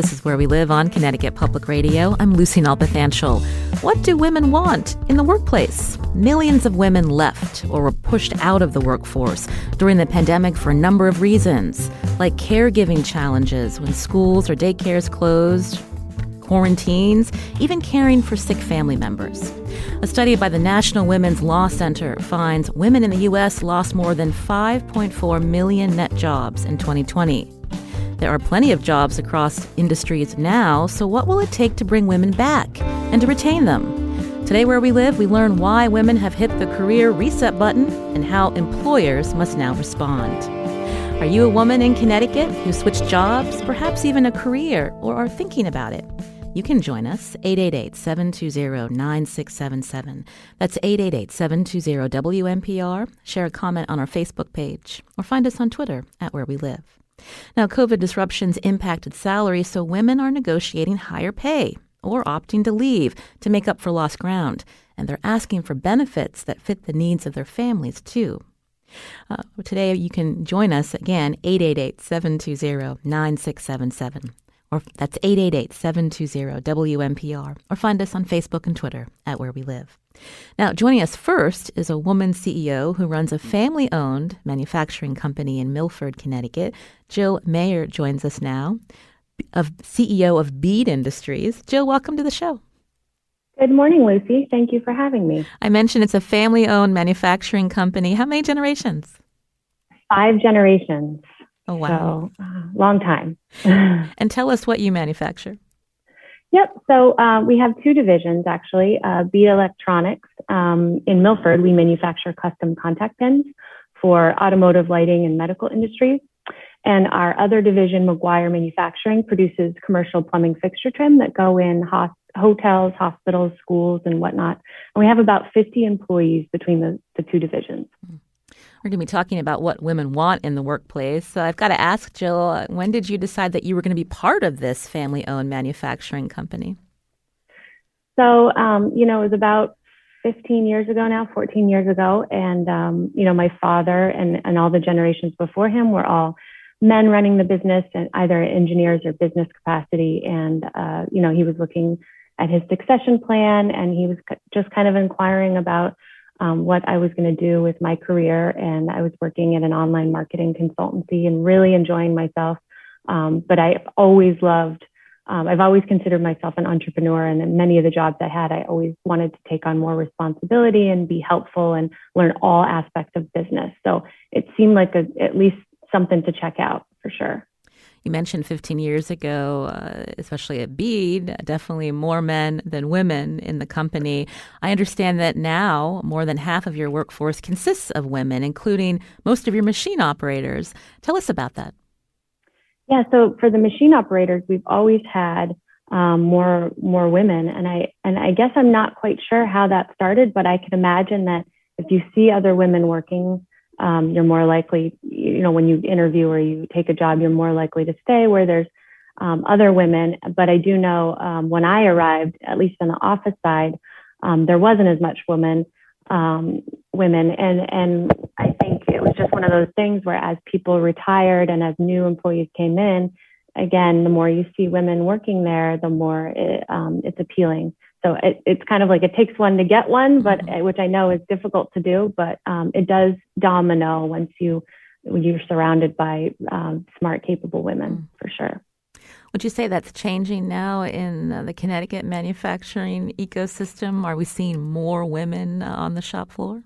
This is Where We Live on Connecticut Public Radio. I'm Lucy Nalpathanchil. What do women want in the workplace? Millions of women left or were pushed out of the workforce during the pandemic for a number of reasons, like caregiving challenges when schools or daycares closed, quarantines, even caring for sick family members. A study by the National Women's Law Center finds women in the U.S. lost more than 5.4 million net jobs in 2020. There are plenty of jobs across industries now, so what will it take to bring women back and to retain them? Today, where we live, we learn why women have hit the career reset button and how employers must now respond. Are you a woman in Connecticut who switched jobs, perhaps even a career, or are thinking about it? You can join us 888-720-9677. That's 888-720-WNPR. Share a comment on our Facebook page or find us on Twitter at Where We Live. Now, COVID disruptions impacted salaries, so women are negotiating higher pay or opting to leave to make up for lost ground. And they're asking for benefits that fit the needs of their families, too. Uh, today, you can join us again, 888 720 9677. Or that's 888 720 WNPR. Or find us on Facebook and Twitter at Where We Live. Now, joining us first is a woman CEO who runs a family owned manufacturing company in Milford, Connecticut. Jill Mayer joins us now, of CEO of Bead Industries. Jill, welcome to the show. Good morning, Lucy. Thank you for having me. I mentioned it's a family owned manufacturing company. How many generations? Five generations. Oh, wow. So, uh, long time. and tell us what you manufacture. Yep. So uh, we have two divisions actually. Uh, Bead Electronics um, in Milford, we manufacture custom contact pins for automotive lighting and medical industries. And our other division, McGuire Manufacturing, produces commercial plumbing fixture trim that go in hos- hotels, hospitals, schools, and whatnot. And we have about 50 employees between the, the two divisions. Mm-hmm. We're going to be talking about what women want in the workplace. So I've got to ask, Jill, when did you decide that you were going to be part of this family owned manufacturing company? So, um, you know, it was about 15 years ago now, 14 years ago. And, um, you know, my father and, and all the generations before him were all men running the business and either engineers or business capacity. And, uh, you know, he was looking at his succession plan and he was just kind of inquiring about um, what I was going to do with my career. And I was working at an online marketing consultancy and really enjoying myself. Um, but I've always loved, um, I've always considered myself an entrepreneur. And in many of the jobs I had, I always wanted to take on more responsibility and be helpful and learn all aspects of business. So it seemed like a, at least something to check out for sure. You mentioned 15 years ago, uh, especially at Bead, definitely more men than women in the company. I understand that now more than half of your workforce consists of women, including most of your machine operators. Tell us about that. Yeah, so for the machine operators, we've always had um, more more women, and I and I guess I'm not quite sure how that started, but I can imagine that if you see other women working um, you're more likely, you know, when you interview or you take a job, you're more likely to stay where there's um, other women. But I do know um, when I arrived, at least on the office side, um, there wasn't as much women, um, women, and and I think it was just one of those things where as people retired and as new employees came in, again, the more you see women working there, the more it, um, it's appealing so it, it's kind of like it takes one to get one, but mm-hmm. which I know is difficult to do, but um, it does domino once you when you're surrounded by um, smart, capable women mm. for sure. Would you say that's changing now in uh, the Connecticut manufacturing ecosystem? Are we seeing more women uh, on the shop floor?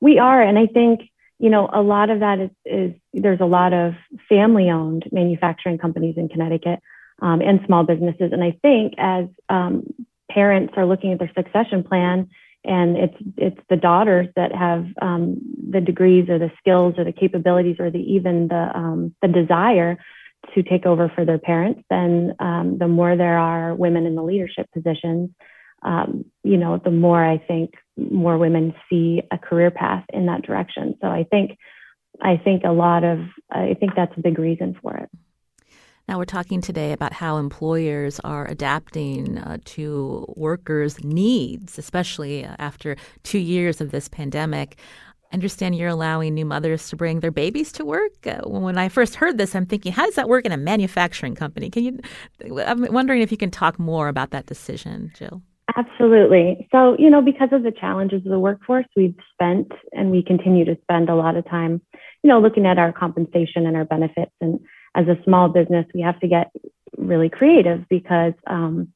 We are, and I think you know a lot of that is, is there's a lot of family-owned manufacturing companies in Connecticut um, and small businesses, and I think as um, parents are looking at their succession plan, and it's it's the daughters that have um, the degrees or the skills or the capabilities or the even the um, the desire to take over for their parents, then um, the more there are women in the leadership positions, um, you know, the more I think more women see a career path in that direction. So I think I think a lot of I think that's a big reason for it. Now, we're talking today about how employers are adapting uh, to workers' needs, especially after two years of this pandemic. Understand you're allowing new mothers to bring their babies to work. Uh, when I first heard this, I'm thinking, how does that work in a manufacturing company? Can you? I'm wondering if you can talk more about that decision, Jill. Absolutely. So, you know, because of the challenges of the workforce, we've spent and we continue to spend a lot of time, you know, looking at our compensation and our benefits and as a small business, we have to get really creative because, um,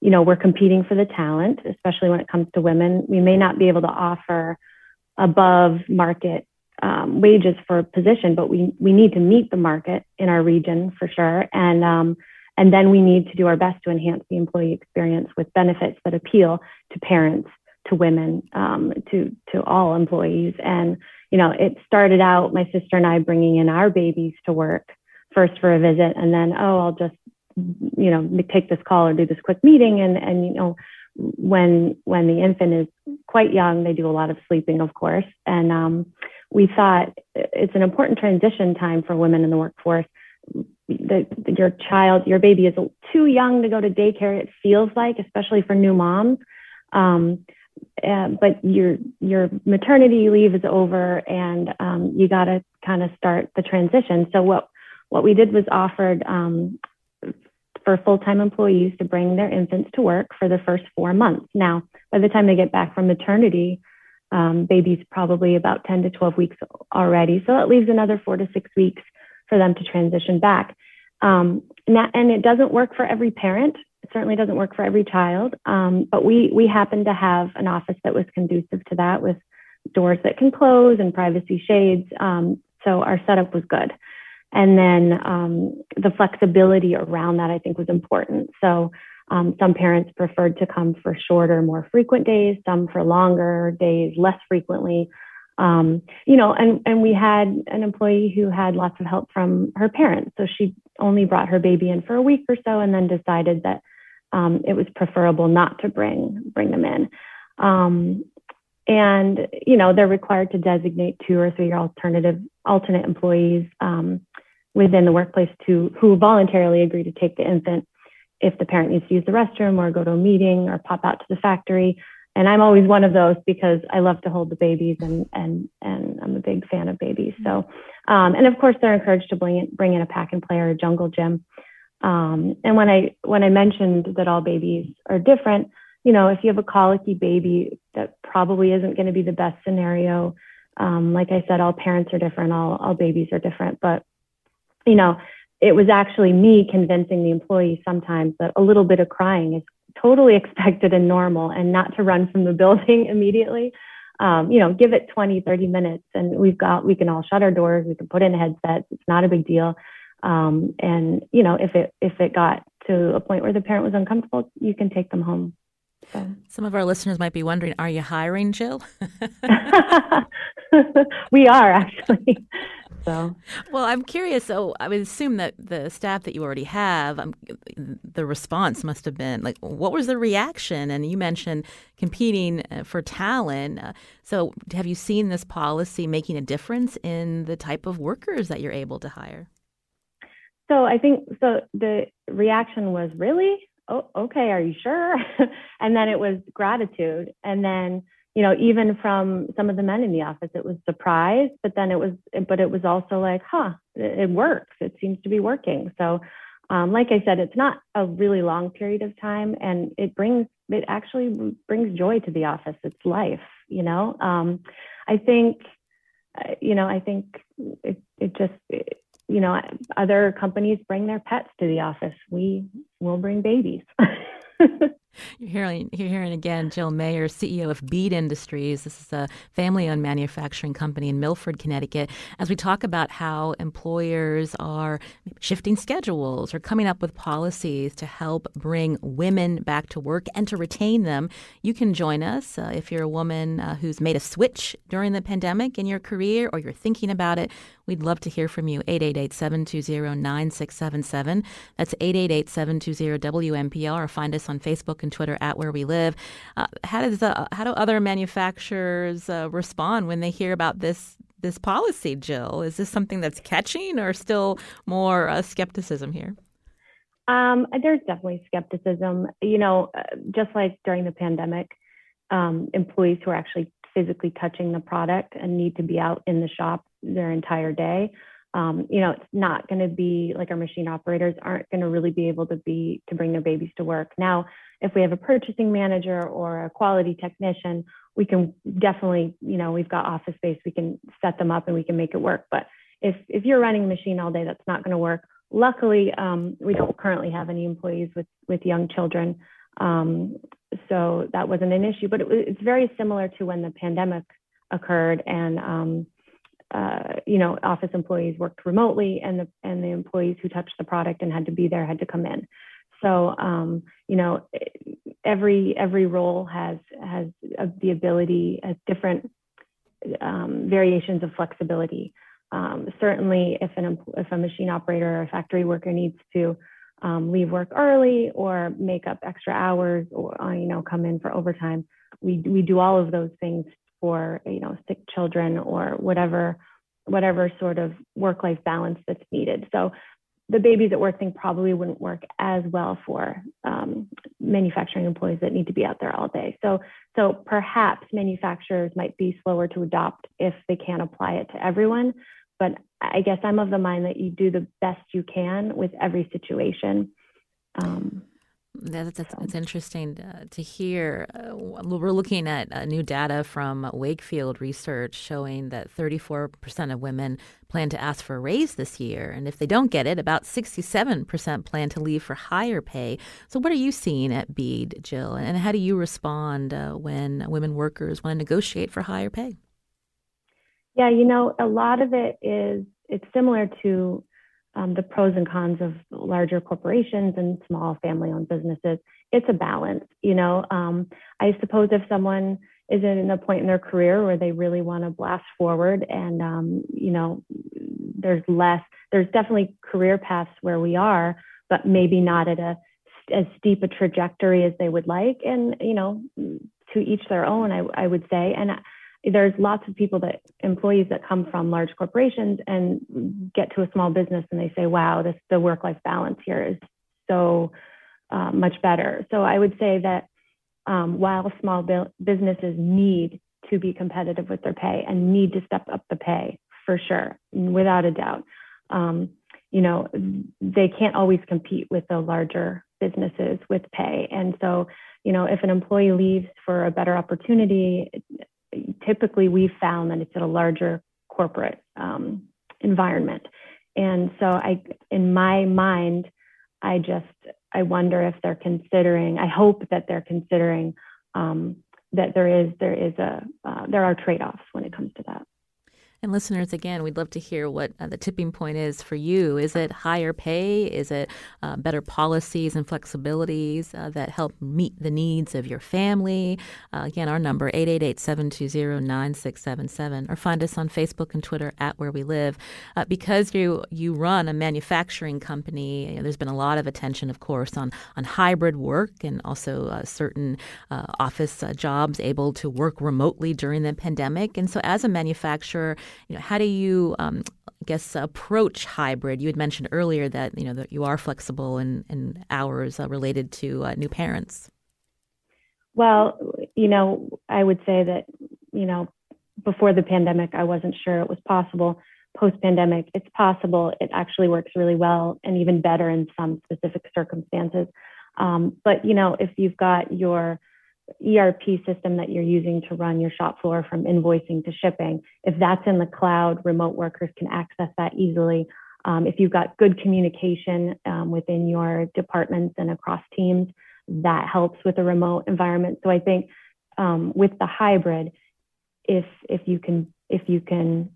you know, we're competing for the talent, especially when it comes to women. We may not be able to offer above market um, wages for a position, but we, we need to meet the market in our region for sure. And, um, and then we need to do our best to enhance the employee experience with benefits that appeal to parents, to women, um, to, to all employees. And, you know, it started out my sister and I bringing in our babies to work first for a visit and then, oh, I'll just, you know, take this call or do this quick meeting. And, and, you know, when, when the infant is quite young, they do a lot of sleeping, of course. And, um, we thought it's an important transition time for women in the workforce. Your child, your baby is too young to go to daycare. It feels like, especially for new moms. Um, uh, but your your maternity leave is over, and um, you got to kind of start the transition. So what what we did was offered um, for full-time employees to bring their infants to work for the first four months. Now, by the time they get back from maternity, um, baby's probably about 10 to 12 weeks already. So that leaves another four to six weeks for them to transition back. Um, and it doesn't work for every parent. It certainly doesn't work for every child. Um, but we we happen to have an office that was conducive to that with doors that can close and privacy shades. Um, so our setup was good. And then um, the flexibility around that, I think, was important. So um, some parents preferred to come for shorter, more frequent days, some for longer days, less frequently. Um, you know, and, and we had an employee who had lots of help from her parents. So she only brought her baby in for a week or so and then decided that um, it was preferable not to bring, bring them in. And, you know, they're required to designate two or three alternative, alternate employees um, within the workplace to who voluntarily agree to take the infant if the parent needs to use the restroom or go to a meeting or pop out to the factory. And I'm always one of those because I love to hold the babies and and and I'm a big fan of babies. So, um, and of course they're encouraged to bring in, bring in a pack and play or a jungle gym. Um, and when I when I mentioned that all babies are different, you know, if you have a colicky baby, that probably isn't going to be the best scenario. Um, like I said, all parents are different, all all babies are different, but you know, it was actually me convincing the employees sometimes that a little bit of crying is totally expected and normal and not to run from the building immediately. Um, you know, give it 20, 30 minutes and we've got, we can all shut our doors. We can put in headsets. It's not a big deal. Um, and you know, if it, if it got to a point where the parent was uncomfortable, you can take them home. So. Some of our listeners might be wondering, are you hiring Jill? we are actually. So, well, I'm curious. So, I would assume that the staff that you already have, um, the response must have been like, what was the reaction? And you mentioned competing uh, for talent. Uh, so, have you seen this policy making a difference in the type of workers that you're able to hire? So, I think so. The reaction was really, oh, okay, are you sure? and then it was gratitude, and then you know, even from some of the men in the office, it was surprise, but then it was, but it was also like, huh, it, it works. It seems to be working. So, um, like I said, it's not a really long period of time, and it brings, it actually brings joy to the office. It's life, you know. Um, I think, uh, you know, I think it, it just, it, you know, other companies bring their pets to the office. We will bring babies. You're hearing, you're hearing again Jill Mayer, CEO of Bead Industries. This is a family owned manufacturing company in Milford, Connecticut. As we talk about how employers are shifting schedules or coming up with policies to help bring women back to work and to retain them, you can join us uh, if you're a woman uh, who's made a switch during the pandemic in your career or you're thinking about it. We'd love to hear from you. 888 720 9677. That's 888 720 WNPR. Or find us on Facebook and Twitter at Where We Live. Uh, how, does, uh, how do other manufacturers uh, respond when they hear about this? This policy, Jill, is this something that's catching or still more uh, skepticism here? Um, there's definitely skepticism. You know, uh, just like during the pandemic, um, employees who are actually physically touching the product and need to be out in the shop their entire day. Um, you know, it's not going to be like our machine operators aren't going to really be able to be to bring their babies to work. Now, if we have a purchasing manager or a quality technician, we can definitely, you know, we've got office space, we can set them up and we can make it work. But if if you're running a machine all day, that's not going to work. Luckily, um, we don't currently have any employees with with young children, um, so that wasn't an issue. But it, it's very similar to when the pandemic occurred and um, uh, you know, office employees worked remotely, and the and the employees who touched the product and had to be there had to come in. So, um, you know, every every role has has the ability, has different um, variations of flexibility. Um, certainly, if an if a machine operator or a factory worker needs to um, leave work early or make up extra hours or uh, you know come in for overtime, we we do all of those things for you know sick children or whatever whatever sort of work life balance that's needed so the babies at work thing probably wouldn't work as well for um, manufacturing employees that need to be out there all day. So so perhaps manufacturers might be slower to adopt if they can't apply it to everyone but i guess i'm of the mind that you do the best you can with every situation. Um, that's, that's, that's interesting uh, to hear. Uh, we're looking at uh, new data from Wakefield Research showing that 34% of women plan to ask for a raise this year. And if they don't get it, about 67% plan to leave for higher pay. So, what are you seeing at Bead, Jill? And how do you respond uh, when women workers want to negotiate for higher pay? Yeah, you know, a lot of it is it's similar to um, the pros and cons of larger corporations and small family owned businesses. It's a balance, you know. Um, I suppose if someone is in a point in their career where they really want to blast forward and, um, you know, there's less, there's definitely career paths where we are, but maybe not at a as steep a trajectory as they would like. And, you know, to each their own, I, I would say. And there's lots of people that employees that come from large corporations and get to a small business and they say, wow, this the work life balance here is so uh, much better. So I would say that um, while small businesses need to be competitive with their pay and need to step up the pay for sure, without a doubt, um, you know, they can't always compete with the larger businesses with pay. And so, you know, if an employee leaves for a better opportunity, typically we've found that it's at a larger corporate um, environment. And so I, in my mind, I just, I wonder if they're considering, I hope that they're considering um, that there is, there is a, uh, there are trade-offs when it comes to that. And listeners, again, we'd love to hear what uh, the tipping point is for you. Is it higher pay? Is it uh, better policies and flexibilities uh, that help meet the needs of your family? Uh, again, our number, 888-720-9677. Or find us on Facebook and Twitter at Where We Live. Uh, because you, you run a manufacturing company, you know, there's been a lot of attention, of course, on, on hybrid work and also uh, certain office jobs able to work remotely during the pandemic. And so as a manufacturer, you know, how do you, um, I guess, approach hybrid? You had mentioned earlier that you know that you are flexible in, in hours uh, related to uh, new parents. Well, you know, I would say that you know before the pandemic, I wasn't sure it was possible. Post pandemic, it's possible. It actually works really well and even better in some specific circumstances. Um, but you know, if you've got your ERP system that you're using to run your shop floor from invoicing to shipping, if that's in the cloud, remote workers can access that easily. Um, if you've got good communication um, within your departments and across teams, that helps with a remote environment. So I think um, with the hybrid, if if you can if you can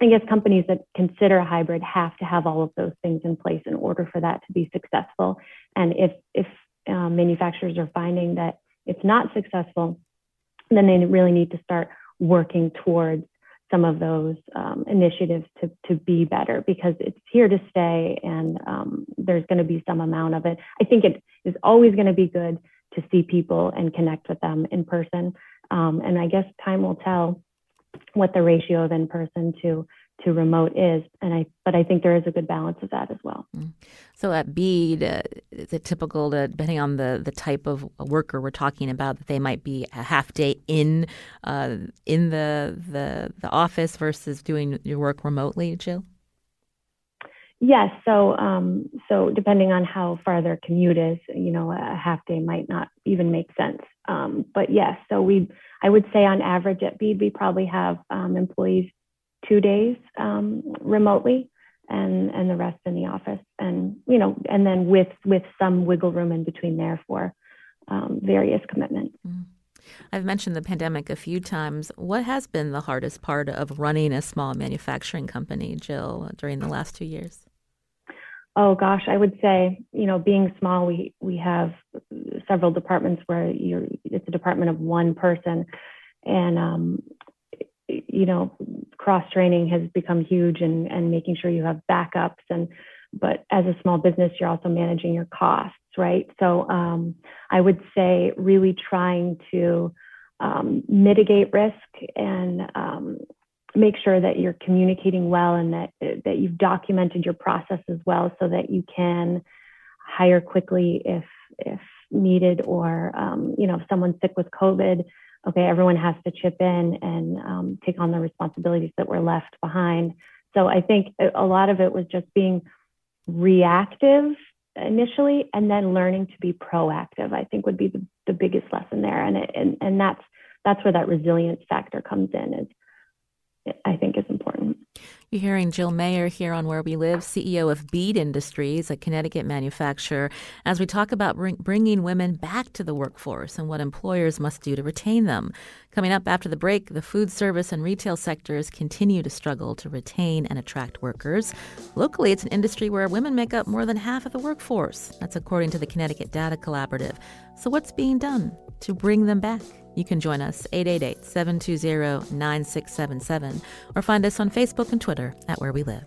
I guess companies that consider a hybrid have to have all of those things in place in order for that to be successful. And if if um, manufacturers are finding that it's not successful, then they really need to start working towards some of those um, initiatives to, to be better because it's here to stay and um, there's going to be some amount of it. I think it is always going to be good to see people and connect with them in person. Um, and I guess time will tell what the ratio of in person to to remote is and i but i think there is a good balance of that as well. Mm. so at Bead uh, is it typical to depending on the the type of worker we're talking about that they might be a half day in uh, in the the the office versus doing your work remotely jill? Yes. So um, so depending on how far their commute is you know a half day might not even make sense. Um, but yes so we i would say on average at Bead we probably have um, employees two days um, remotely and and the rest in the office and you know and then with with some wiggle room in between there for um, various commitments mm. I've mentioned the pandemic a few times. What has been the hardest part of running a small manufacturing company, Jill, during the last two years? Oh gosh, I would say, you know, being small, we we have several departments where you're it's a department of one person, and um, you know, cross training has become huge and, and making sure you have backups and but as a small business you're also managing your costs right? So um, i would say really trying to um, mitigate risk and um, make sure that you're communicating well and that that you've documented your process as well so that you can hire quickly if if needed or um, you know if someone's sick with covid okay, everyone has to chip in and um, take on the responsibilities that were left behind. So I think a lot of it was just being reactive initially and then learning to be proactive i think would be the, the biggest lesson there and, it, and and that's that's where that resilience factor comes in is I think is important. You're hearing Jill Mayer here on Where We Live, CEO of Bead Industries, a Connecticut manufacturer, as we talk about bring, bringing women back to the workforce and what employers must do to retain them. Coming up after the break, the food service and retail sectors continue to struggle to retain and attract workers. Locally, it's an industry where women make up more than half of the workforce. That's according to the Connecticut Data Collaborative. So, what's being done to bring them back? You can join us 888 720 9677 or find us on Facebook and Twitter at Where We Live.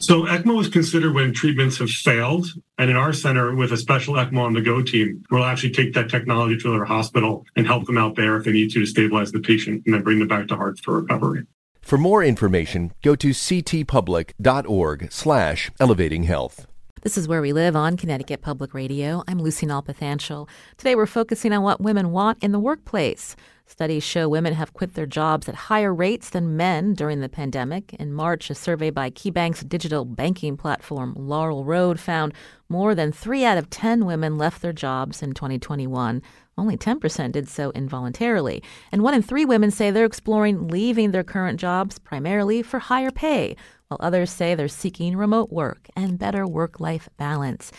So ECMO is considered when treatments have failed. And in our center, with a special ECMO on the go team, we'll actually take that technology to their hospital and help them out there if they need to to stabilize the patient and then bring them back to heart for recovery. For more information, go to ctpublic.org slash elevating health. This is Where We Live on Connecticut Public Radio. I'm Lucy Nalpathanchil. Today we're focusing on what women want in the workplace. Studies show women have quit their jobs at higher rates than men during the pandemic. In March, a survey by KeyBank's digital banking platform, Laurel Road, found more than three out of 10 women left their jobs in 2021. Only 10% did so involuntarily. And one in three women say they're exploring leaving their current jobs primarily for higher pay, while others say they're seeking remote work and better work life balance.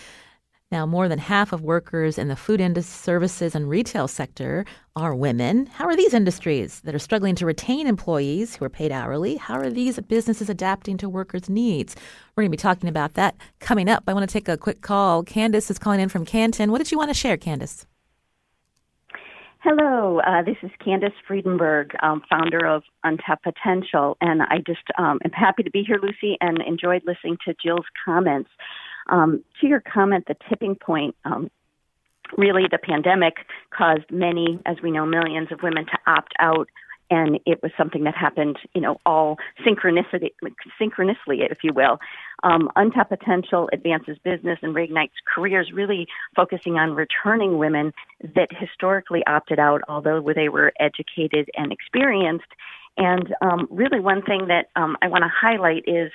Now, more than half of workers in the food industry, services, and retail sector are women. How are these industries that are struggling to retain employees who are paid hourly? How are these businesses adapting to workers' needs? We're going to be talking about that coming up. I want to take a quick call. Candace is calling in from Canton. What did you want to share, Candace? Hello, uh, this is Candace Freedenberg, um, founder of Untapped Potential, and I just um, am happy to be here, Lucy, and enjoyed listening to Jill's comments. Um, to your comment, the tipping point, um, really the pandemic caused many, as we know, millions of women to opt out and it was something that happened, you know, all synchronicity, synchronously, if you will. Um, Untapped Potential advances business and reignites careers, really focusing on returning women that historically opted out, although they were educated and experienced. And um, really, one thing that um, I want to highlight is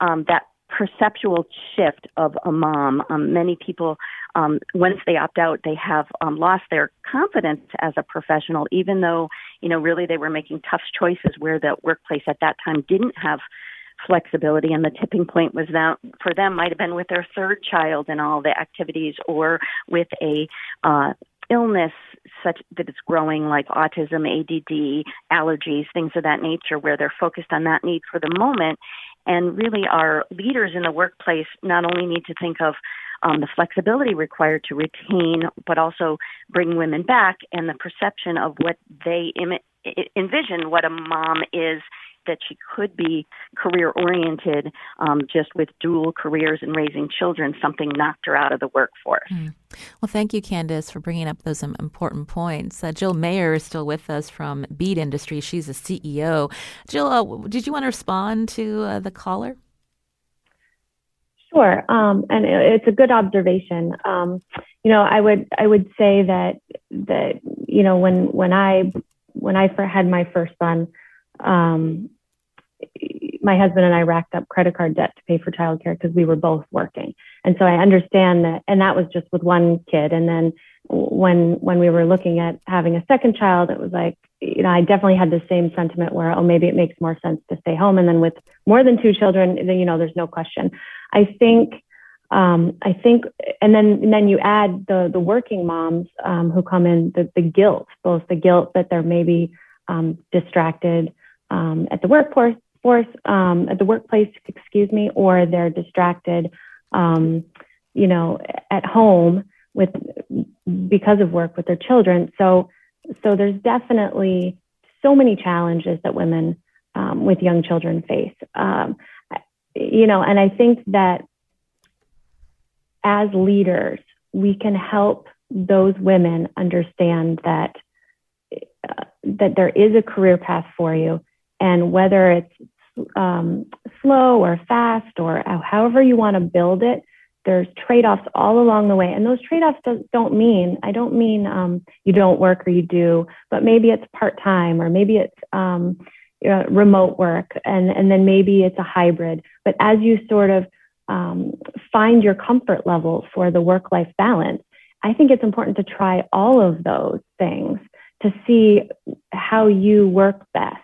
um, that perceptual shift of a mom. Um, many people, um, once they opt out, they have um, lost their confidence as a professional, even though, you know, really they were making tough choices where the workplace at that time didn't have flexibility and the tipping point was that for them might have been with their third child and all the activities or with a uh illness such that it's growing like autism, ADD, allergies, things of that nature where they're focused on that need for the moment and really, our leaders in the workplace not only need to think of um, the flexibility required to retain, but also bring women back and the perception of what they Im- envision what a mom is that she could be career oriented um, just with dual careers and raising children, something knocked her out of the workforce. Mm. Well, thank you, Candace, for bringing up those um, important points. Uh, Jill Mayer is still with us from Bead Industries. She's the CEO. Jill, uh, did you want to respond to uh, the caller? Sure, um, and it's a good observation. Um, you know, I would I would say that that you know when when I when I had my first son, um, my husband and I racked up credit card debt to pay for childcare because we were both working. And so I understand that, and that was just with one kid. And then when when we were looking at having a second child, it was like, you know, I definitely had the same sentiment where, oh, maybe it makes more sense to stay home. And then with more than two children, then you know, there's no question. I think, um, I think, and then and then you add the the working moms um, who come in, the the guilt, both the guilt that they're maybe um, distracted um, at the workforce force um, at the workplace, excuse me, or they're distracted, um, you know, at home with because of work with their children. So, so there's definitely so many challenges that women um, with young children face. Um, you know, and I think that as leaders, we can help those women understand that uh, that there is a career path for you and whether it's um, slow or fast or however you want to build it, there's trade-offs all along the way. And those trade-offs don't mean, I don't mean um, you don't work or you do, but maybe it's part-time or maybe it's um, remote work and, and then maybe it's a hybrid. But as you sort of um, find your comfort level for the work-life balance, I think it's important to try all of those things to see how you work best.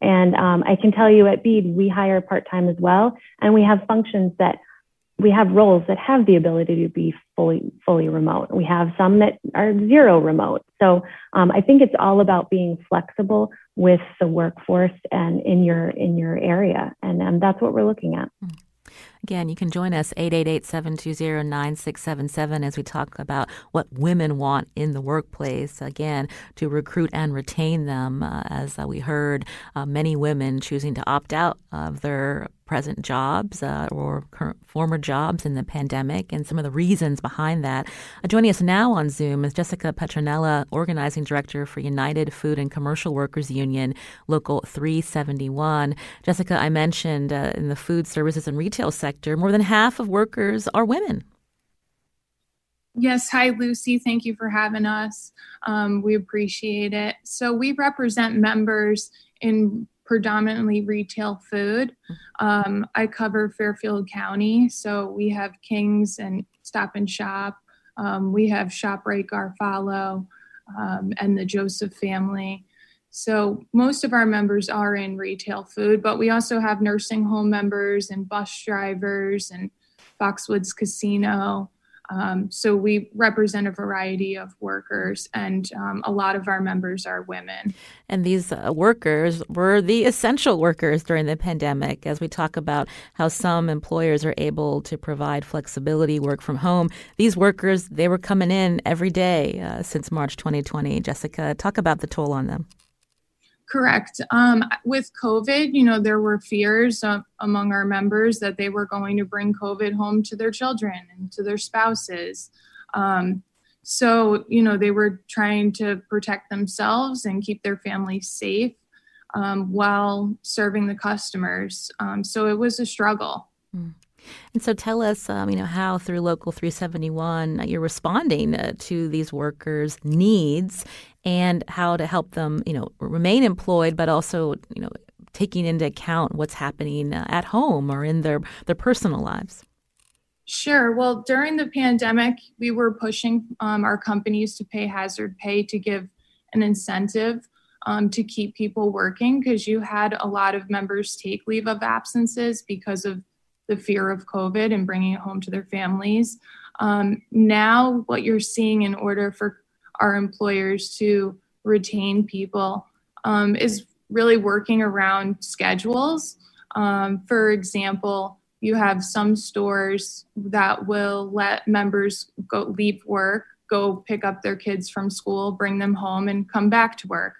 And um, I can tell you at Bead, we hire part time as well, and we have functions that we have roles that have the ability to be fully fully remote. We have some that are zero remote. So um, I think it's all about being flexible with the workforce and in your in your area, and um, that's what we're looking at. Again, you can join us 888-720-9677 as we talk about what women want in the workplace. Again, to recruit and retain them. Uh, as uh, we heard, uh, many women choosing to opt out of their present jobs uh, or current, former jobs in the pandemic and some of the reasons behind that. Uh, joining us now on Zoom is Jessica Petronella, Organizing Director for United Food and Commercial Workers Union, Local 371. Jessica, I mentioned uh, in the food services and retail sector, more than half of workers are women. Yes, hi Lucy. Thank you for having us. Um, we appreciate it. So, we represent members in predominantly retail food. Um, I cover Fairfield County, so we have Kings and Stop and Shop. Um, we have ShopRite Garofalo um, and the Joseph family. So most of our members are in retail food, but we also have nursing home members and bus drivers and Foxwoods Casino. Um, so we represent a variety of workers, and um, a lot of our members are women. And these uh, workers were the essential workers during the pandemic, as we talk about how some employers are able to provide flexibility, work from home. These workers, they were coming in every day uh, since March 2020. Jessica, talk about the toll on them. Correct. Um, with COVID, you know, there were fears uh, among our members that they were going to bring COVID home to their children and to their spouses. Um, so, you know, they were trying to protect themselves and keep their families safe um, while serving the customers. Um, so it was a struggle. And so tell us, um, you know, how through Local 371 uh, you're responding uh, to these workers' needs and how to help them, you know, remain employed, but also, you know, taking into account what's happening uh, at home or in their, their personal lives. Sure. Well, during the pandemic, we were pushing um, our companies to pay hazard pay to give an incentive um, to keep people working because you had a lot of members take leave of absences because of the fear of COVID and bringing it home to their families. Um, now, what you're seeing in order for our employers to retain people um, is really working around schedules. Um, for example, you have some stores that will let members go leave work, go pick up their kids from school, bring them home, and come back to work.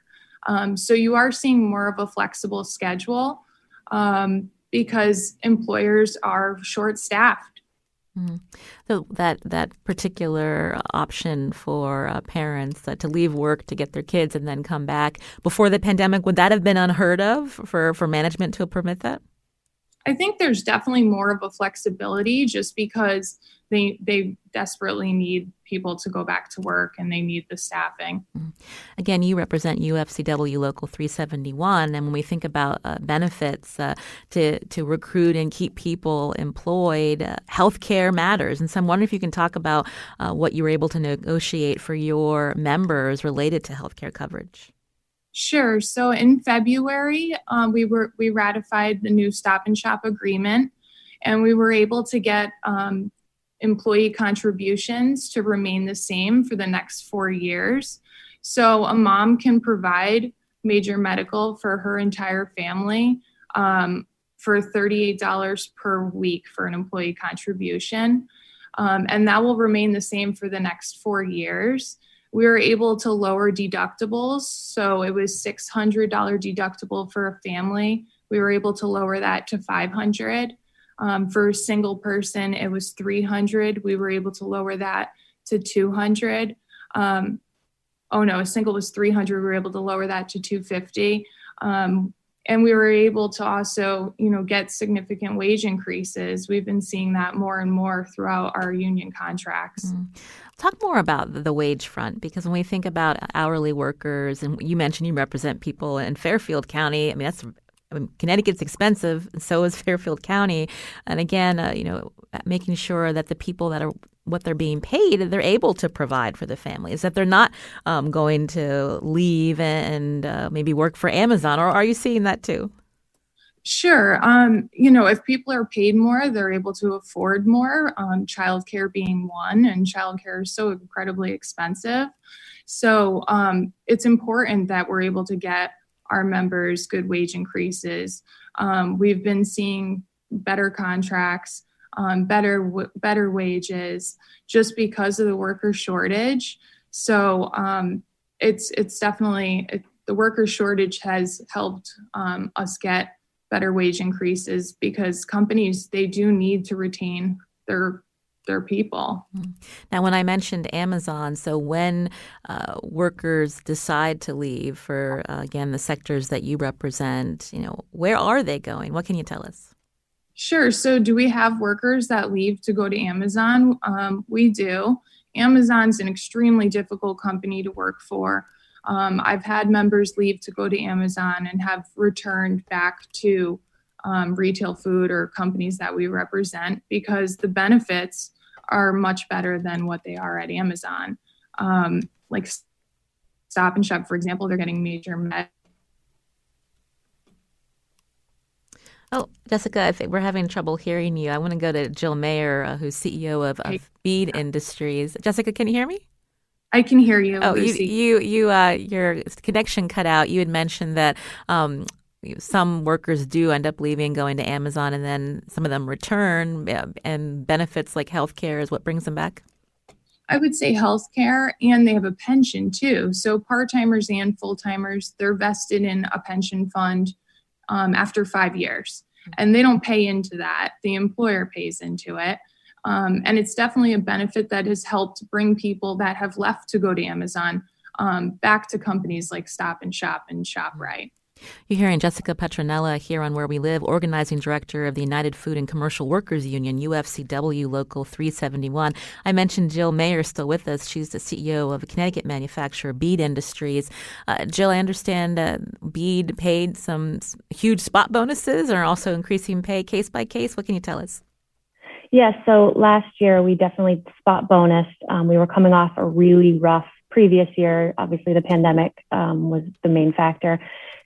Um, so you are seeing more of a flexible schedule. Um, because employers are short staffed. Mm. So that that particular option for uh, parents uh, to leave work to get their kids and then come back before the pandemic would that have been unheard of for for management to permit that? I think there's definitely more of a flexibility just because they they desperately need people to go back to work and they need the staffing. Mm-hmm. Again, you represent UFCW Local 371, and when we think about uh, benefits uh, to to recruit and keep people employed, uh, healthcare matters. And so I'm wondering if you can talk about uh, what you were able to negotiate for your members related to healthcare coverage. Sure. So in February, um, we were we ratified the new Stop and Shop agreement, and we were able to get um, employee contributions to remain the same for the next four years. So a mom can provide major medical for her entire family um, for $38 per week for an employee contribution. Um, and that will remain the same for the next four years. We were able to lower deductibles. So it was $600 deductible for a family. We were able to lower that to 500. Um, for a single person, it was 300. We were able to lower that to 200. Um, oh no, a single was 300. We were able to lower that to 250. Um, and we were able to also, you know, get significant wage increases. We've been seeing that more and more throughout our union contracts. Mm. Talk more about the wage front because when we think about hourly workers, and you mentioned you represent people in Fairfield County, I mean, that's I mean, Connecticut's expensive, and so is Fairfield County. And again, uh, you know, making sure that the people that are what they're being paid, they're able to provide for the families, that they're not um, going to leave and uh, maybe work for Amazon. Or are you seeing that too? Sure. Um, you know, if people are paid more, they're able to afford more. Um, childcare being one, and childcare is so incredibly expensive. So um, it's important that we're able to get our members good wage increases. Um, we've been seeing better contracts, um, better w- better wages, just because of the worker shortage. So um, it's it's definitely it, the worker shortage has helped um, us get better wage increases because companies they do need to retain their their people. Mm-hmm. Now, when I mentioned Amazon, so when uh, workers decide to leave for uh, again the sectors that you represent, you know, where are they going? What can you tell us? Sure. So, do we have workers that leave to go to Amazon? Um, we do. Amazon's an extremely difficult company to work for. Um, I've had members leave to go to Amazon and have returned back to um, retail food or companies that we represent because the benefits are much better than what they are at Amazon. Um, like Stop and Shop, for example, they're getting major med. Oh, Jessica, if we're having trouble hearing you, I want to go to Jill Mayer, uh, who's CEO of, of Bead Industries. Jessica, can you hear me? I can hear you. Oh, Lucy. you, you, you, uh, your connection cut out. You had mentioned that um, some workers do end up leaving, going to Amazon, and then some of them return, and benefits like healthcare is what brings them back. I would say healthcare, and they have a pension too. So part timers and full timers, they're vested in a pension fund um, after five years, and they don't pay into that. The employer pays into it. Um, and it's definitely a benefit that has helped bring people that have left to go to Amazon um, back to companies like Stop and Shop and ShopRite. You're hearing Jessica Petronella here on Where We Live, organizing director of the United Food and Commercial Workers Union, UFCW Local 371. I mentioned Jill Mayer is still with us. She's the CEO of a Connecticut manufacturer, Bead Industries. Uh, Jill, I understand uh, Bead paid some huge spot bonuses or also increasing pay case by case. What can you tell us? Yes, yeah, so last year we definitely spot bonus. Um, we were coming off a really rough previous year. Obviously, the pandemic um, was the main factor.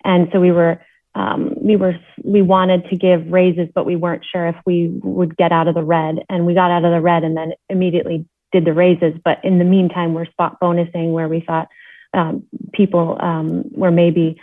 And so we were um, we were we wanted to give raises, but we weren't sure if we would get out of the red. And we got out of the red, and then immediately did the raises. But in the meantime, we're spot bonusing where we thought um, people um, were maybe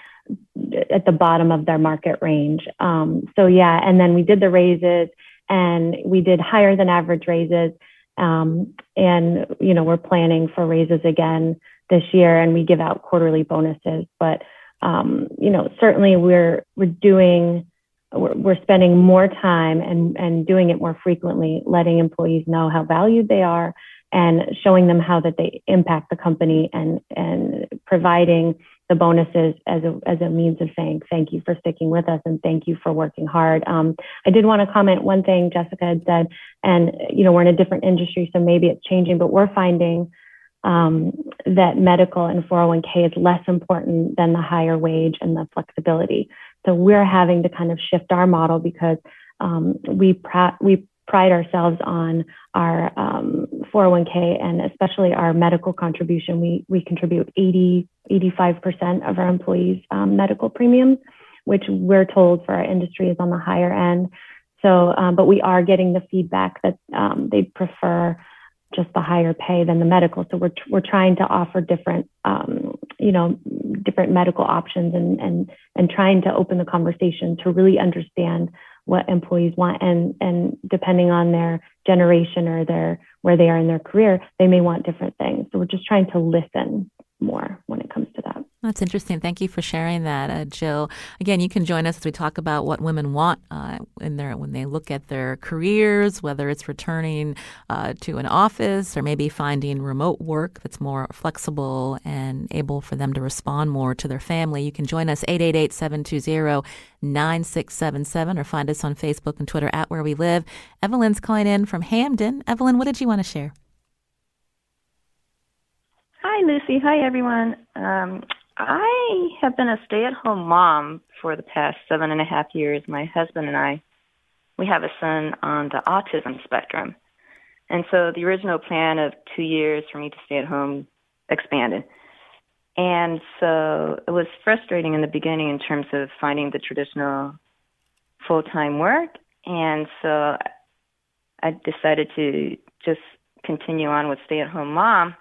at the bottom of their market range. Um, so yeah, and then we did the raises, and we did higher than average raises. Um, and you know we're planning for raises again this year, and we give out quarterly bonuses, but um, you know, certainly we're we're doing we're, we're spending more time and and doing it more frequently, letting employees know how valued they are and showing them how that they impact the company and and providing the bonuses as a as a means of saying thank you for sticking with us and thank you for working hard. Um, I did want to comment one thing Jessica had said, and you know we're in a different industry, so maybe it's changing, but we're finding um, that medical and 401k is less important than the higher wage and the flexibility. So we're having to kind of shift our model because um, we pr- we pride ourselves on our um, 401k and especially our medical contribution. We we contribute 80 85% of our employees' um, medical premiums, which we're told for our industry is on the higher end. So, um, but we are getting the feedback that um, they prefer just the higher pay than the medical. So we're we're trying to offer different um, you know different medical options and and and trying to open the conversation to really understand what employees want and and depending on their generation or their where they are in their career, they may want different things. So we're just trying to listen more when it comes to that. That's interesting. Thank you for sharing that, uh, Jill. Again, you can join us as we talk about what women want uh, in their when they look at their careers, whether it's returning uh, to an office or maybe finding remote work that's more flexible and able for them to respond more to their family. You can join us 888-720-9677 or find us on Facebook and Twitter at Where We Live. Evelyn's calling in from Hamden. Evelyn, what did you want to share? Hi, Lucy. Hi, everyone. Um, I have been a stay at home mom for the past seven and a half years. My husband and I, we have a son on the autism spectrum. And so the original plan of two years for me to stay at home expanded. And so it was frustrating in the beginning in terms of finding the traditional full time work. And so I decided to just continue on with stay at home mom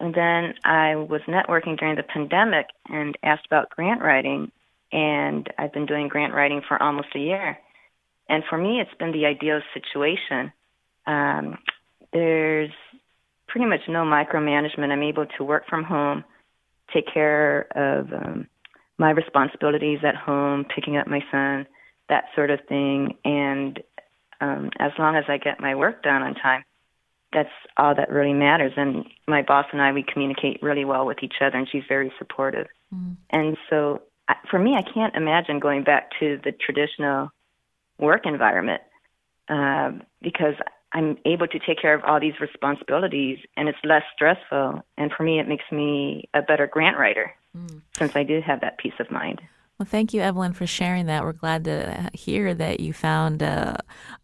and then I was networking during the pandemic and asked about grant writing. And I've been doing grant writing for almost a year. And for me, it's been the ideal situation. Um, there's pretty much no micromanagement. I'm able to work from home, take care of um, my responsibilities at home, picking up my son, that sort of thing. And um, as long as I get my work done on time, that's all that really matters. And my boss and I, we communicate really well with each other, and she's very supportive. Mm. And so, for me, I can't imagine going back to the traditional work environment uh, because I'm able to take care of all these responsibilities, and it's less stressful. And for me, it makes me a better grant writer mm. since I do have that peace of mind. Well, thank you, Evelyn, for sharing that. We're glad to hear that you found uh,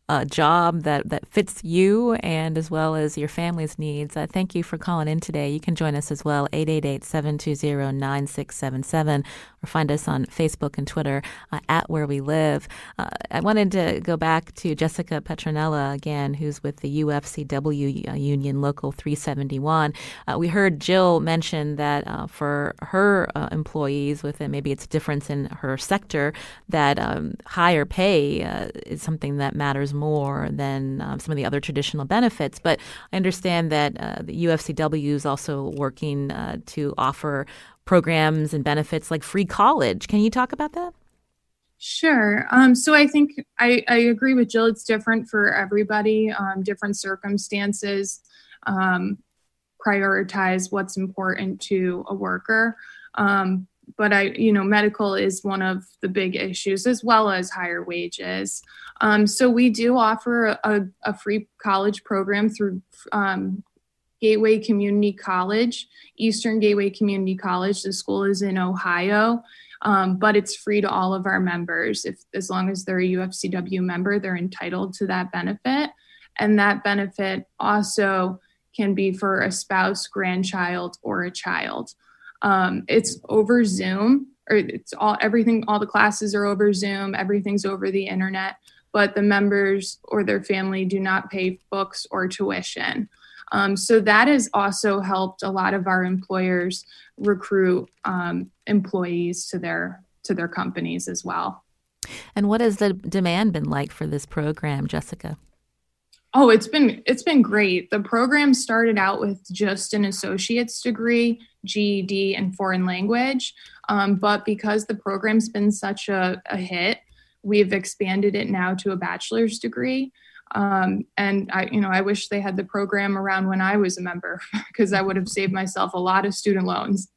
a job that, that fits you and as well as your family's needs. Uh, thank you for calling in today. You can join us as well, 888 720 9677, or find us on Facebook and Twitter uh, at Where We Live. Uh, I wanted to go back to Jessica Petronella again, who's with the UFCW uh, Union Local 371. Uh, we heard Jill mention that uh, for her employees, with it, maybe it's a difference in her sector, that um, higher pay is something that matters more than um, some of the other traditional benefits. But I understand that uh, the UFCW is also working uh, to offer programs and benefits like free college. Can you talk about that? Sure. Um, so I think I, I, agree with Jill. It's different for everybody, um, different circumstances. Um, prioritize what's important to a worker. Um, but I, you know, medical is one of the big issues as well as higher wages. Um, so we do offer a, a, free college program through um, Gateway Community College, Eastern Gateway Community College. The school is in Ohio, um, but it's free to all of our members. If as long as they're a UFCW member, they're entitled to that benefit, and that benefit also can be for a spouse, grandchild, or a child. Um, it's over Zoom, or it's all everything. All the classes are over Zoom. Everything's over the internet. But the members or their family do not pay books or tuition. Um, so that has also helped a lot of our employers recruit um, employees to their to their companies as well. And what has the demand been like for this program, Jessica? Oh, it's been it's been great. The program started out with just an associate's degree, GED, and foreign language. Um, but because the program's been such a, a, hit, we've expanded it now to a bachelor's degree. Um, and I, you know, I wish they had the program around when I was a member because I would have saved myself a lot of student loans.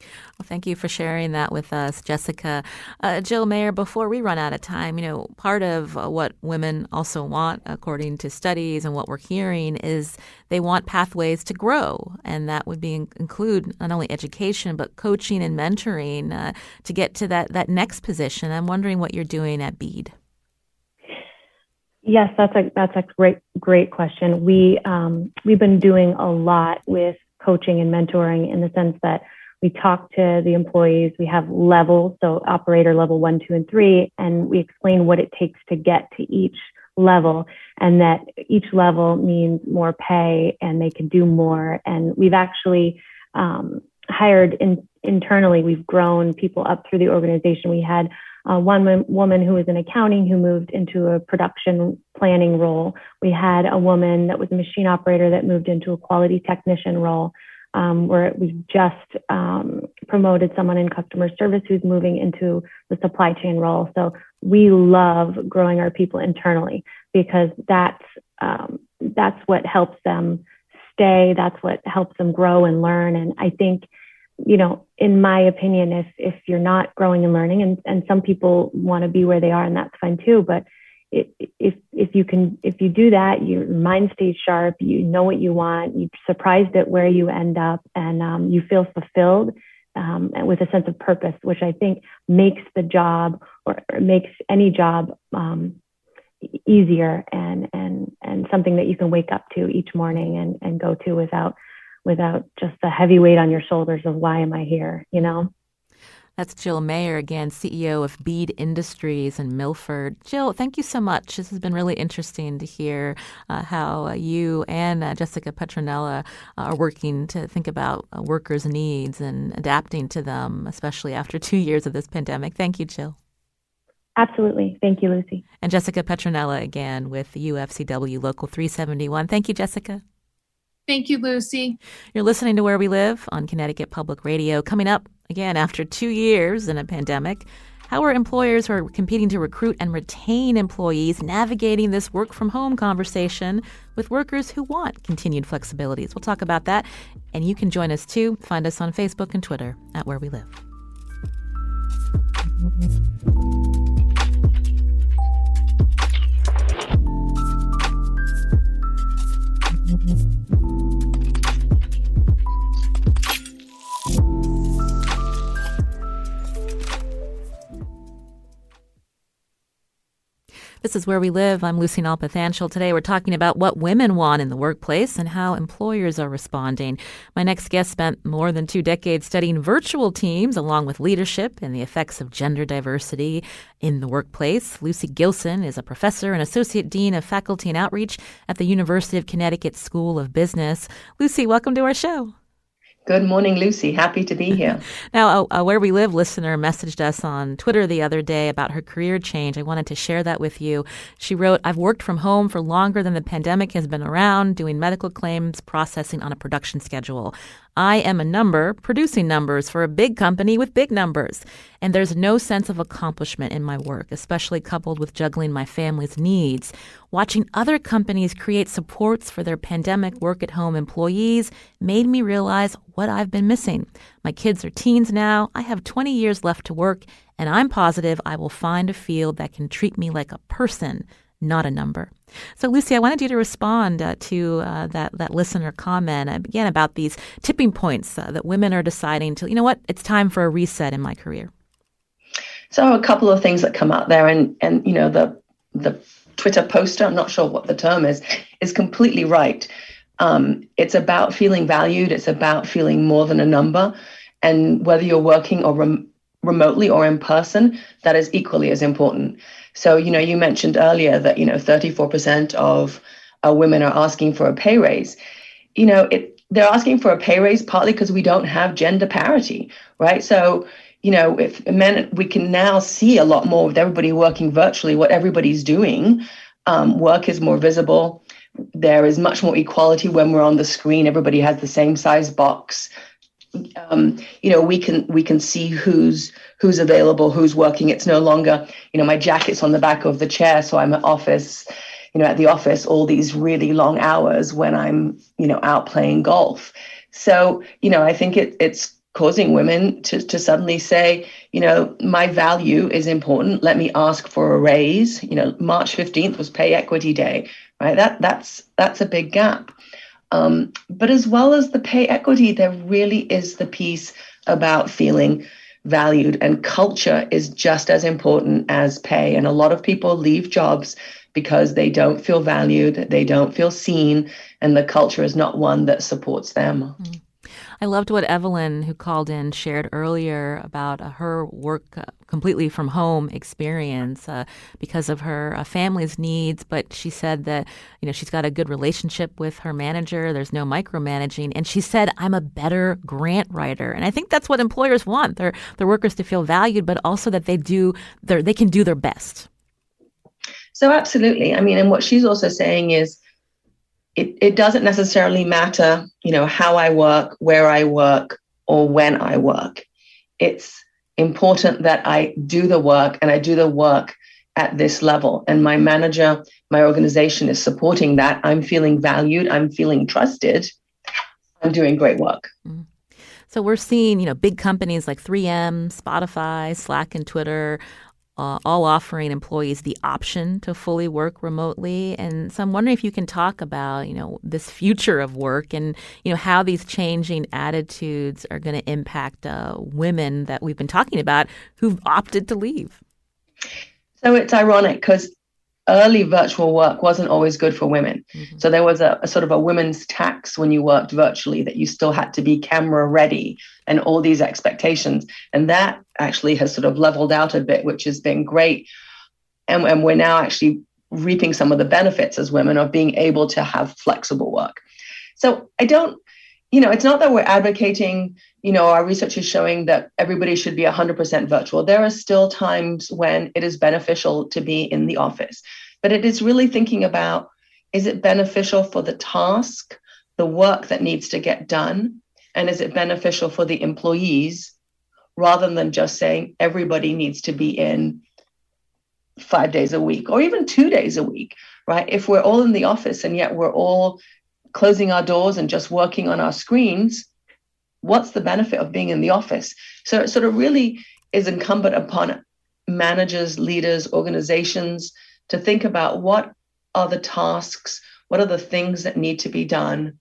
Well, thank you for sharing that with us, Jessica. Uh, Jill Mayer, before we run out of time, you know, part of uh, what women also want, according to studies and what we're hearing, is they want pathways to grow. And that would be include not only education, but coaching and mentoring uh, to get to that, that next position. I'm wondering what you're doing at BEAD. Yes, that's a that's a great great question. We um, we've been doing a lot with coaching and mentoring in the sense that we talk to the employees. We have levels, so operator level one, two, and three, and we explain what it takes to get to each level and that each level means more pay and they can do more. And we've actually um, hired in, internally, we've grown people up through the organization. We had uh, one woman who was in accounting who moved into a production planning role. We had a woman that was a machine operator that moved into a quality technician role um, where we've just um, promoted someone in customer service who's moving into the supply chain role. So we love growing our people internally because that's um, that's what helps them stay. That's what helps them grow and learn. And I think, you know, in my opinion, if if you're not growing and learning, and and some people want to be where they are, and that's fine too, but if if you can if you do that your mind stays sharp you know what you want you're surprised at where you end up and um, you feel fulfilled um, with a sense of purpose which i think makes the job or, or makes any job um, easier and and and something that you can wake up to each morning and and go to without without just the heavy weight on your shoulders of why am i here you know that's Jill Mayer again, CEO of Bead Industries in Milford. Jill, thank you so much. This has been really interesting to hear uh, how you and uh, Jessica Petronella are working to think about uh, workers' needs and adapting to them, especially after two years of this pandemic. Thank you, Jill. Absolutely. Thank you, Lucy. And Jessica Petronella again with UFCW Local 371. Thank you, Jessica. Thank you, Lucy. You're listening to Where We Live on Connecticut Public Radio. Coming up, Again, after two years in a pandemic, how are employers who are competing to recruit and retain employees navigating this work from home conversation with workers who want continued flexibilities? We'll talk about that. And you can join us too. Find us on Facebook and Twitter at Where We Live. This is Where We Live. I'm Lucy Nalpathanchil. Today we're talking about what women want in the workplace and how employers are responding. My next guest spent more than two decades studying virtual teams along with leadership and the effects of gender diversity in the workplace. Lucy Gilson is a professor and associate dean of faculty and outreach at the University of Connecticut School of Business. Lucy, welcome to our show. Good morning, Lucy. Happy to be here. now, a, a, Where We Live listener messaged us on Twitter the other day about her career change. I wanted to share that with you. She wrote, I've worked from home for longer than the pandemic has been around, doing medical claims processing on a production schedule. I am a number producing numbers for a big company with big numbers. And there's no sense of accomplishment in my work, especially coupled with juggling my family's needs. Watching other companies create supports for their pandemic work at home employees made me realize what I've been missing. My kids are teens now. I have 20 years left to work, and I'm positive I will find a field that can treat me like a person, not a number. So, Lucy, I wanted you to respond uh, to uh, that that listener comment again about these tipping points uh, that women are deciding to. You know what? It's time for a reset in my career. So, a couple of things that come out there, and and you know the the Twitter poster. I'm not sure what the term is. Is completely right. Um, it's about feeling valued. It's about feeling more than a number, and whether you're working or rem- remotely or in person, that is equally as important. So, you know, you mentioned earlier that, you know, 34% of uh, women are asking for a pay raise. You know, it, they're asking for a pay raise partly because we don't have gender parity, right? So, you know, if men, we can now see a lot more with everybody working virtually, what everybody's doing. Um, work is more visible. There is much more equality when we're on the screen. Everybody has the same size box um, you know we can we can see who's who's available who's working. It's no longer you know my jacket's on the back of the chair so i'm at office you know at the office all these really long hours when i'm you know out playing golf. So you know i think it, it's causing women to, to suddenly say you know my value is important. Let me ask for a raise. You know march 15th was pay equity day right? That that's that's a big gap um, but as well as the pay equity, there really is the piece about feeling valued, and culture is just as important as pay. And a lot of people leave jobs because they don't feel valued, they don't feel seen, and the culture is not one that supports them. Mm. I loved what Evelyn, who called in, shared earlier about uh, her work uh, completely from home experience uh, because of her uh, family's needs. But she said that you know she's got a good relationship with her manager. There's no micromanaging, and she said, "I'm a better grant writer." And I think that's what employers want their their workers to feel valued, but also that they do their they can do their best. So absolutely, I mean, and what she's also saying is it, it doesn't necessarily matter, you know, how I work, where I work, or when I work. It's important that I do the work and I do the work at this level. And my manager, my organization is supporting that. I'm feeling valued, I'm feeling trusted, I'm doing great work. Mm-hmm. So we're seeing, you know, big companies like 3M, Spotify, Slack, and Twitter uh, all offering employees the option to fully work remotely. And so I'm wondering if you can talk about, you know, this future of work and, you know, how these changing attitudes are going to impact uh, women that we've been talking about who've opted to leave. So it's ironic because early virtual work wasn't always good for women. Mm-hmm. So there was a, a, sort of a women's tax when you worked virtually that you still had to be camera ready and all these expectations. And that actually has sort of leveled out a bit, which has been great. And, and we're now actually reaping some of the benefits as women of being able to have flexible work. So I don't, you know, it's not that we're advocating, you know, our research is showing that everybody should be 100% virtual. There are still times when it is beneficial to be in the office, but it is really thinking about is it beneficial for the task, the work that needs to get done, and is it beneficial for the employees rather than just saying everybody needs to be in five days a week or even two days a week, right? If we're all in the office and yet we're all closing our doors and just working on our screens, what's the benefit of being in the office? So it sort of really is incumbent upon managers, leaders, organizations to think about what are the tasks, what are the things that need to be done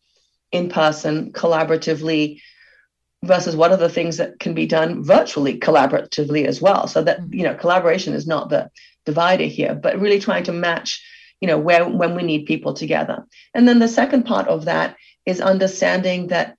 in person, collaboratively, versus what are the things that can be done virtually collaboratively as well. So that mm. you know collaboration is not the divider here but really trying to match you know where when we need people together. And then the second part of that is understanding that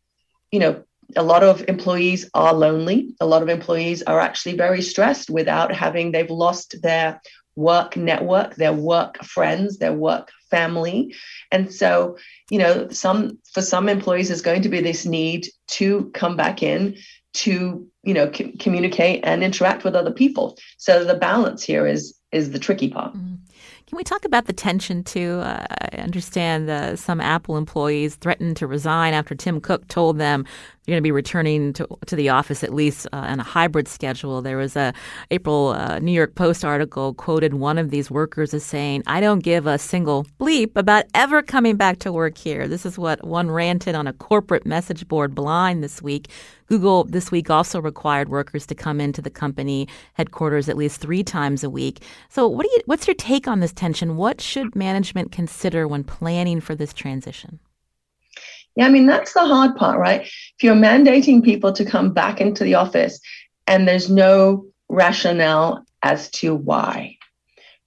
you know a lot of employees are lonely a lot of employees are actually very stressed without having they've lost their work network their work friends their work family and so you know some for some employees there's going to be this need to come back in to you know c- communicate and interact with other people so the balance here is is the tricky part mm-hmm. Can we talk about the tension too? Uh, I understand uh, some Apple employees threatened to resign after Tim Cook told them you're going to be returning to, to the office at least uh, on a hybrid schedule. There was a April uh, New York Post article quoted one of these workers as saying, "I don't give a single bleep about ever coming back to work here." This is what one ranted on a corporate message board blind this week. Google this week also required workers to come into the company headquarters at least three times a week. So, what do you, what's your take on this tension? What should management consider when planning for this transition? Yeah, I mean, that's the hard part, right? If you're mandating people to come back into the office and there's no rationale as to why,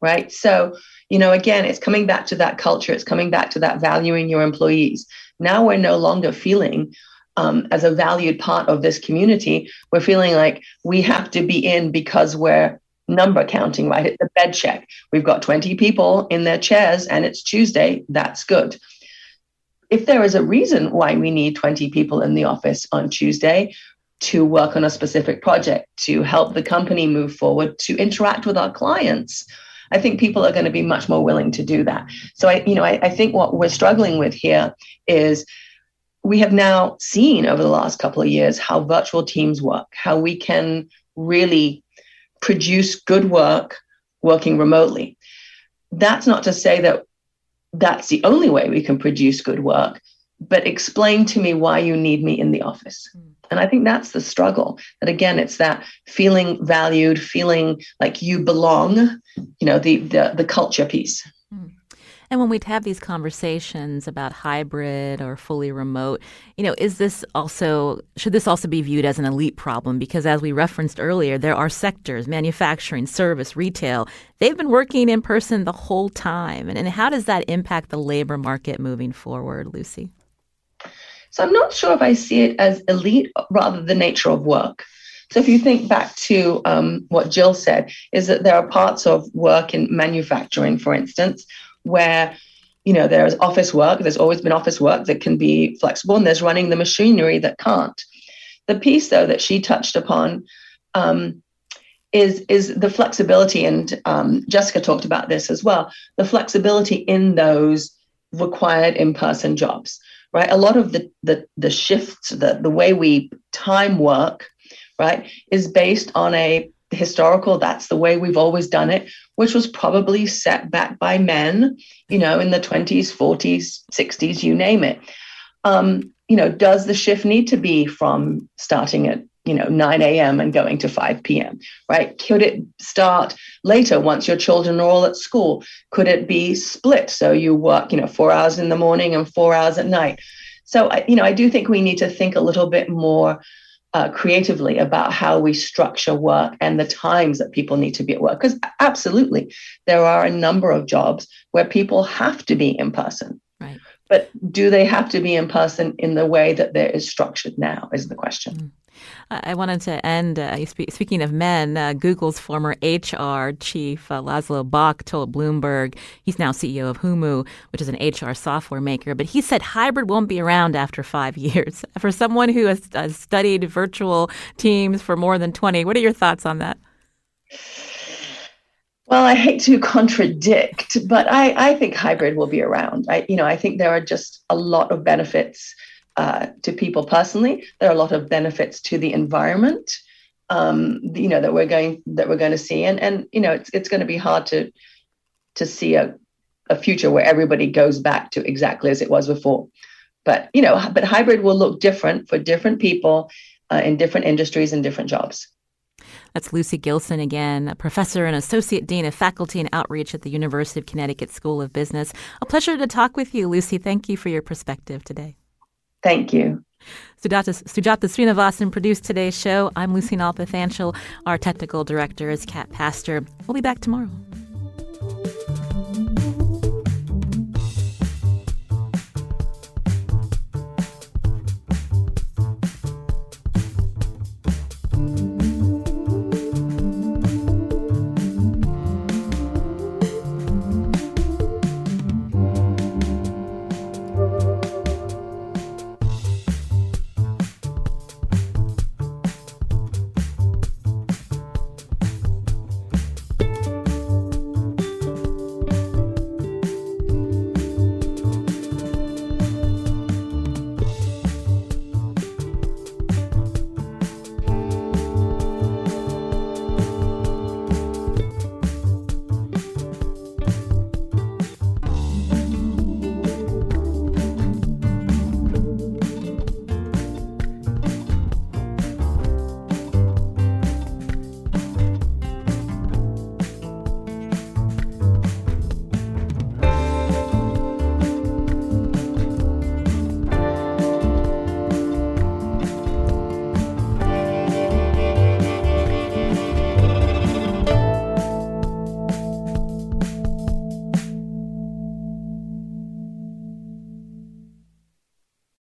right? So, you know, again, it's coming back to that culture, it's coming back to that valuing your employees. Now we're no longer feeling um, as a valued part of this community. We're feeling like we have to be in because we're number counting, right? It's a bed check. We've got 20 people in their chairs and it's Tuesday. That's good if there is a reason why we need 20 people in the office on Tuesday to work on a specific project, to help the company move forward, to interact with our clients, I think people are going to be much more willing to do that. So I, you know, I, I think what we're struggling with here is we have now seen over the last couple of years how virtual teams work, how we can really produce good work working remotely. That's not to say that that's the only way we can produce good work but explain to me why you need me in the office. Mm. and i think that's the struggle. That again it's that feeling valued feeling like you belong you know the the, the culture piece and when we'd have these conversations about hybrid or fully remote, you know, is this also should this also be viewed as an elite problem? Because as we referenced earlier, there are sectors, manufacturing, service, retail, they've been working in person the whole time. And, and how does that impact the labor market moving forward, Lucy? So I'm not sure if I see it as elite, rather the nature of work. So if you think back to um, what Jill said, is that there are parts of work in manufacturing, for instance, where you know there's office work there's always been office work that can be flexible and there's running the machinery that can't. The piece though that she touched upon um, is is the flexibility and um, jessica talked about this as well the flexibility in those required in-person jobs right? A lot of the the, the shifts the, the way we time work right is based on a historical that's the way we've always done it which was probably set back by men you know in the 20s 40s 60s you name it. Um, you know does the shift need to be from starting at you know 9 a.m and going to 5 p.m right? Could it start later once your children are all at school? Could it be split? So you work you know four hours in the morning and four hours at night. So you know i do think we need to think a little bit more uh, creatively about how we structure work and the times that people need to be at work. Because absolutely, there are a number of jobs where people have to be in person. Right. But do they have to be in person in the way that there is structured now? Is the question. I wanted to end, uh, speaking of men, uh, Google's former HR chief, uh, Laszlo Bock, told Bloomberg, he's now CEO of Humu, which is an HR software maker, but he said hybrid won't be around after five years. For someone who has, has studied virtual teams for more than 20, what are your thoughts on that? Well, I hate to contradict, but I, I think hybrid will be around. I, you know, I think there are just a lot of benefits uh, to people personally. There are a lot of benefits to the environment, um, you know, that we're going that we're going to see, and and you know, it's it's going to be hard to to see a a future where everybody goes back to exactly as it was before. But you know, but hybrid will look different for different people uh, in different industries and different jobs. That's Lucy Gilson again, a professor and associate dean of faculty and outreach at the University of Connecticut School of Business. A pleasure to talk with you, Lucy. Thank you for your perspective today. Thank you. Sujata, Sujata Srinivasan produced today's show. I'm Lucy Nalpathanchil. Our technical director is Kat Pastor. We'll be back tomorrow.